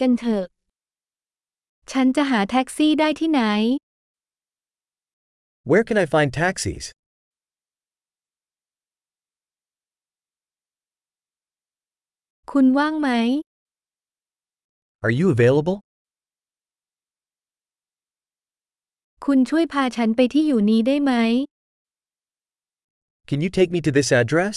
กันเถอะ ฉันจะหาแท็กซี่ได้ที่ไหน Where can I find taxis? คุณว่างไหม Are you available? คุณช่วยพาฉันไปที่อยู่นี้ได้ไหม Can you take me to this address?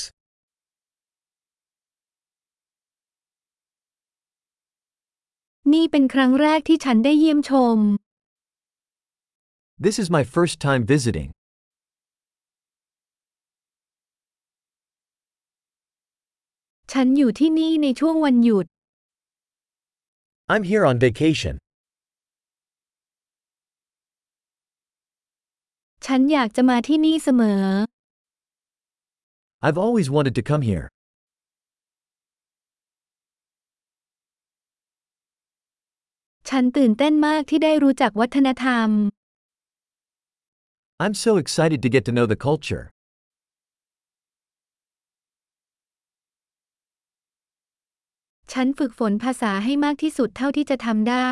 นี่เป็นครั้งแรกที่ฉันได้เยี่ยมชม This is my first time visiting. ฉันอยู่ที่นี่ในช่วงวันหยุด I'm here on vacation. ฉันอยากจะมาที่นี่เสมอ I've always wanted to come here. ฉันตื่นเต้นมากที่ได้รู้จักวัฒนธรรม I'm so excited to get to know the culture. ฉันฝึกฝนภาษาให้มากที่สุดเท่าที่จะทำได้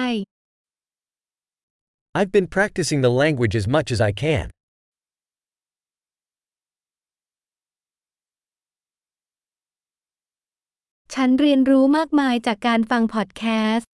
I've been practicing the language as much as I can. ฉันเรียนรู้มากมายจากการฟังพอดแคสต์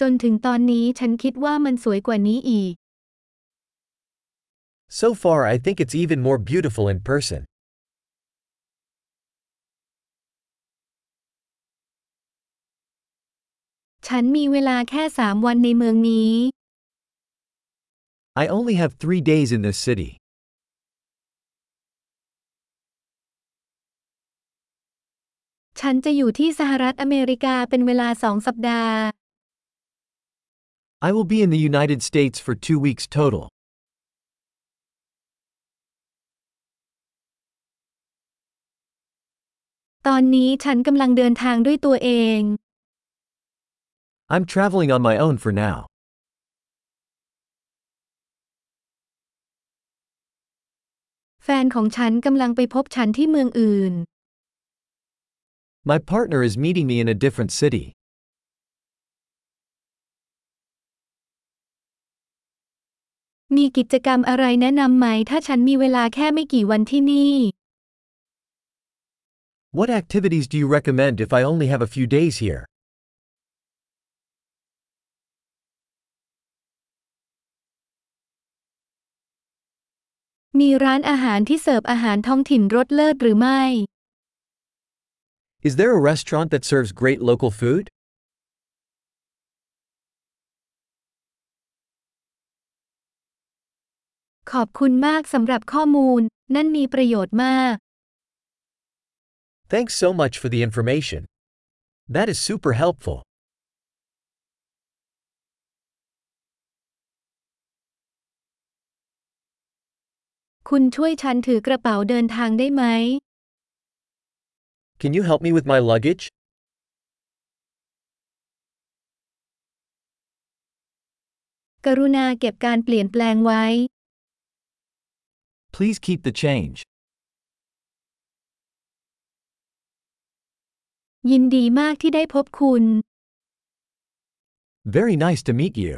จนถึงตอนนี้ฉันคิดว่ามันสวยกว่านี้อีก So far, I think it's even more beautiful in person. ฉันมีเวลาแค่สามวันในเมืองนี้ I only have three days in this city. ฉันจะอยู่ที่สหรัฐอเมริกาเป็นเวลาสองสัปดาห์ I will be in the United States for two weeks total. ตอนนี้ฉันกำลังเดินทางด้วยตัวเอง I'm traveling on my own for now. แฟนของฉันกำลังไปพบฉันที่เมืองอื่น My partner is meeting me in a different city. มีกิจกรรมอะไรแนะนำไหมถ้าฉันมีเวลาแค่ไม่กี่วันที่นี่ What activities do you recommend if I only have a few days here? มีร้านอาหารที่เสิร์ฟอาหารท้องถิ่นรสเลิศหรือไม่ Is there a restaurant that serves great local food? ขอบคุณมากสำหรับข้อมูล นั่นมีประโยชน์มาก Thanks so much for the information. That is super helpful. คุณช่วยฉันถือกระเป๋าเดินทางได้ไหม Can you help me with my luggage? กรุณาเก็บการเปลี่ยนแปลงไว้ Please keep the change. ยินดีมากที่ได้พบคุณ Very nice to meet you.